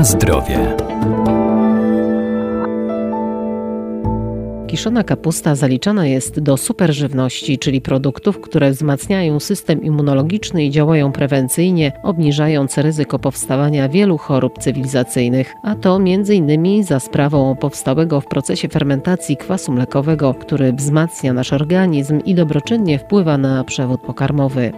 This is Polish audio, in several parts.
Na zdrowie. Kiszona kapusta zaliczana jest do superżywności, czyli produktów, które wzmacniają system immunologiczny i działają prewencyjnie, obniżając ryzyko powstawania wielu chorób cywilizacyjnych, a to m.in. za sprawą powstałego w procesie fermentacji kwasu mlekowego, który wzmacnia nasz organizm i dobroczynnie wpływa na przewód pokarmowy.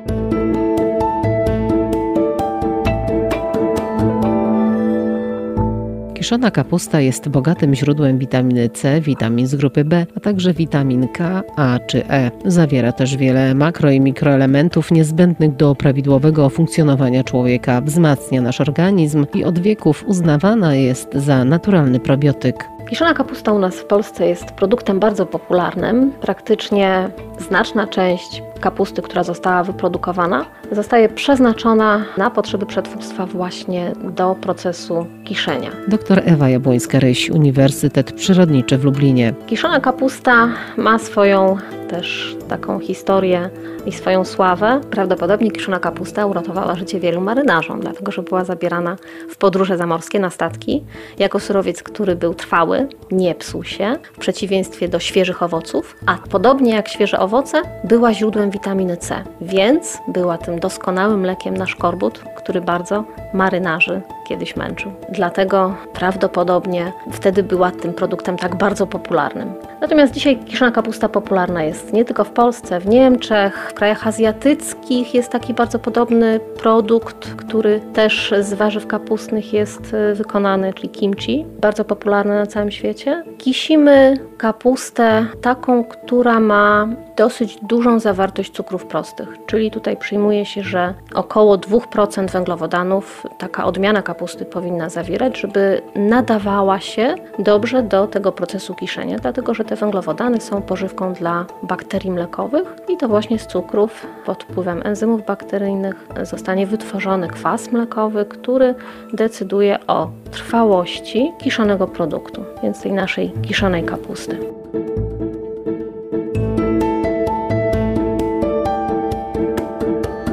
Kiszona kapusta jest bogatym źródłem witaminy C, witamin z grupy B, a także witamin K, A czy E. Zawiera też wiele makro i mikroelementów niezbędnych do prawidłowego funkcjonowania człowieka, wzmacnia nasz organizm i od wieków uznawana jest za naturalny probiotyk. Kiszona kapusta u nas w Polsce jest produktem bardzo popularnym. Praktycznie znaczna część kapusty, która została wyprodukowana, zostaje przeznaczona na potrzeby przetwórstwa właśnie do procesu kiszenia. Dr Ewa Jabłońska-Ryś, Uniwersytet Przyrodniczy w Lublinie. Kiszona kapusta ma swoją też taką historię i swoją sławę. Prawdopodobnie kiszona kapusta uratowała życie wielu marynarzom, dlatego że była zabierana w podróże zamorskie na statki jako surowiec, który był trwały, nie psuł się, w przeciwieństwie do świeżych owoców, a podobnie jak świeże owoce, była źródłem witaminy C, więc była tym doskonałym lekiem na szkorbut, który bardzo marynarzy kiedyś męczył. Dlatego prawdopodobnie wtedy była tym produktem tak bardzo popularnym. Natomiast dzisiaj kiszona kapusta popularna jest nie tylko w Polsce, w Niemczech, w krajach azjatyckich jest taki bardzo podobny produkt, który też z warzyw kapustnych jest e, wykonany, czyli kimchi, bardzo popularny na całym świecie. Kisimy kapustę taką, która ma dosyć dużą zawartość cukrów prostych, czyli tutaj przyjmuje się, że około 2% węglowodanów taka odmiana kapusty powinna zawierać, żeby nadawała się dobrze do tego procesu kiszenia, dlatego że te węglowodany są pożywką dla bakterii mlekowych i to właśnie z cukrów pod wpływem enzymów bakteryjnych zostanie wytworzony kwas mlekowy, który decyduje o trwałości kiszonego produktu, więc tej naszej kiszonej kapusty.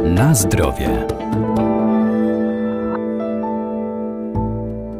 Na zdrowie.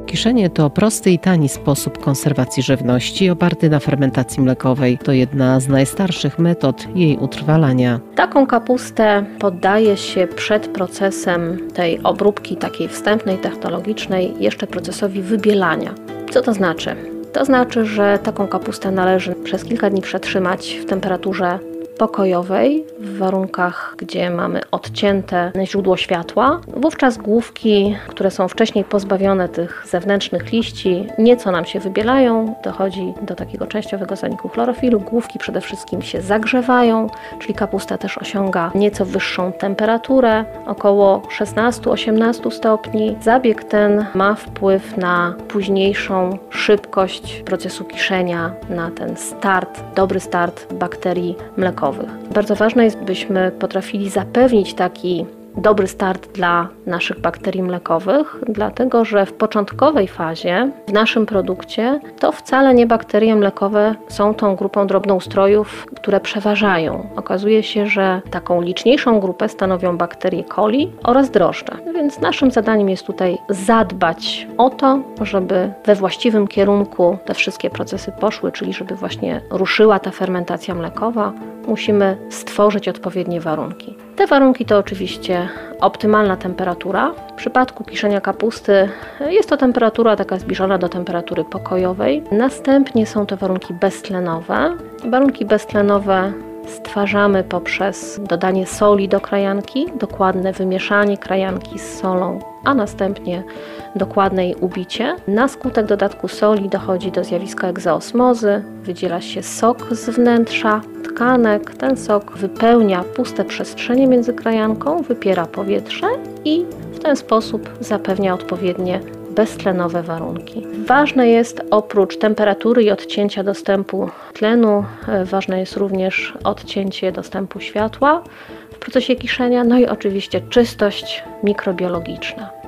Kiszenie to prosty i tani sposób konserwacji żywności oparty na fermentacji mlekowej. To jedna z najstarszych metod jej utrwalania. Taką kapustę poddaje się przed procesem tej obróbki takiej wstępnej, technologicznej jeszcze procesowi wybielania. Co to znaczy? To znaczy, że taką kapustę należy przez kilka dni przetrzymać w temperaturze pokojowej, w warunkach, gdzie mamy odcięte źródło światła. Wówczas główki, które są wcześniej pozbawione tych zewnętrznych liści, nieco nam się wybielają, dochodzi do takiego częściowego zaniku chlorofilu. Główki przede wszystkim się zagrzewają, czyli kapusta też osiąga nieco wyższą temperaturę, około 16-18 stopni. Zabieg ten ma wpływ na późniejszą szybkość procesu kiszenia, na ten start, dobry start bakterii mlekowych. Bardzo ważne jest, byśmy potrafili zapewnić taki dobry start dla naszych bakterii mlekowych, dlatego że w początkowej fazie w naszym produkcie to wcale nie bakterie mlekowe są tą grupą drobnoustrojów, które przeważają. Okazuje się, że taką liczniejszą grupę stanowią bakterie coli oraz drożdże. Więc naszym zadaniem jest tutaj zadbać o to, żeby we właściwym kierunku te wszystkie procesy poszły, czyli żeby właśnie ruszyła ta fermentacja mlekowa, musimy stworzyć odpowiednie warunki. Te warunki to oczywiście optymalna temperatura. W przypadku kiszenia kapusty jest to temperatura taka zbliżona do temperatury pokojowej. Następnie są to warunki beztlenowe. Warunki beztlenowe stwarzamy poprzez dodanie soli do krajanki, dokładne wymieszanie krajanki z solą, a następnie dokładne jej ubicie. Na skutek dodatku soli dochodzi do zjawiska egzoosmozy, wydziela się sok z wnętrza tkanek. Ten sok wypełnia puste przestrzenie między krajanką, wypiera powietrze i w ten sposób zapewnia odpowiednie beztlenowe warunki. Ważne jest oprócz temperatury i odcięcia dostępu tlenu, e, ważne jest również odcięcie dostępu światła w procesie kiszenia, no i oczywiście czystość mikrobiologiczna.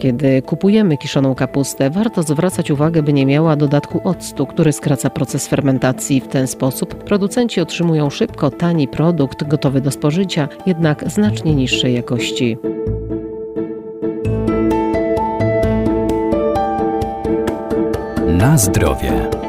Kiedy kupujemy kiszoną kapustę, warto zwracać uwagę, by nie miała dodatku octu, który skraca proces fermentacji. W ten sposób producenci otrzymują szybko tani produkt gotowy do spożycia, jednak znacznie niższej jakości. Na zdrowie.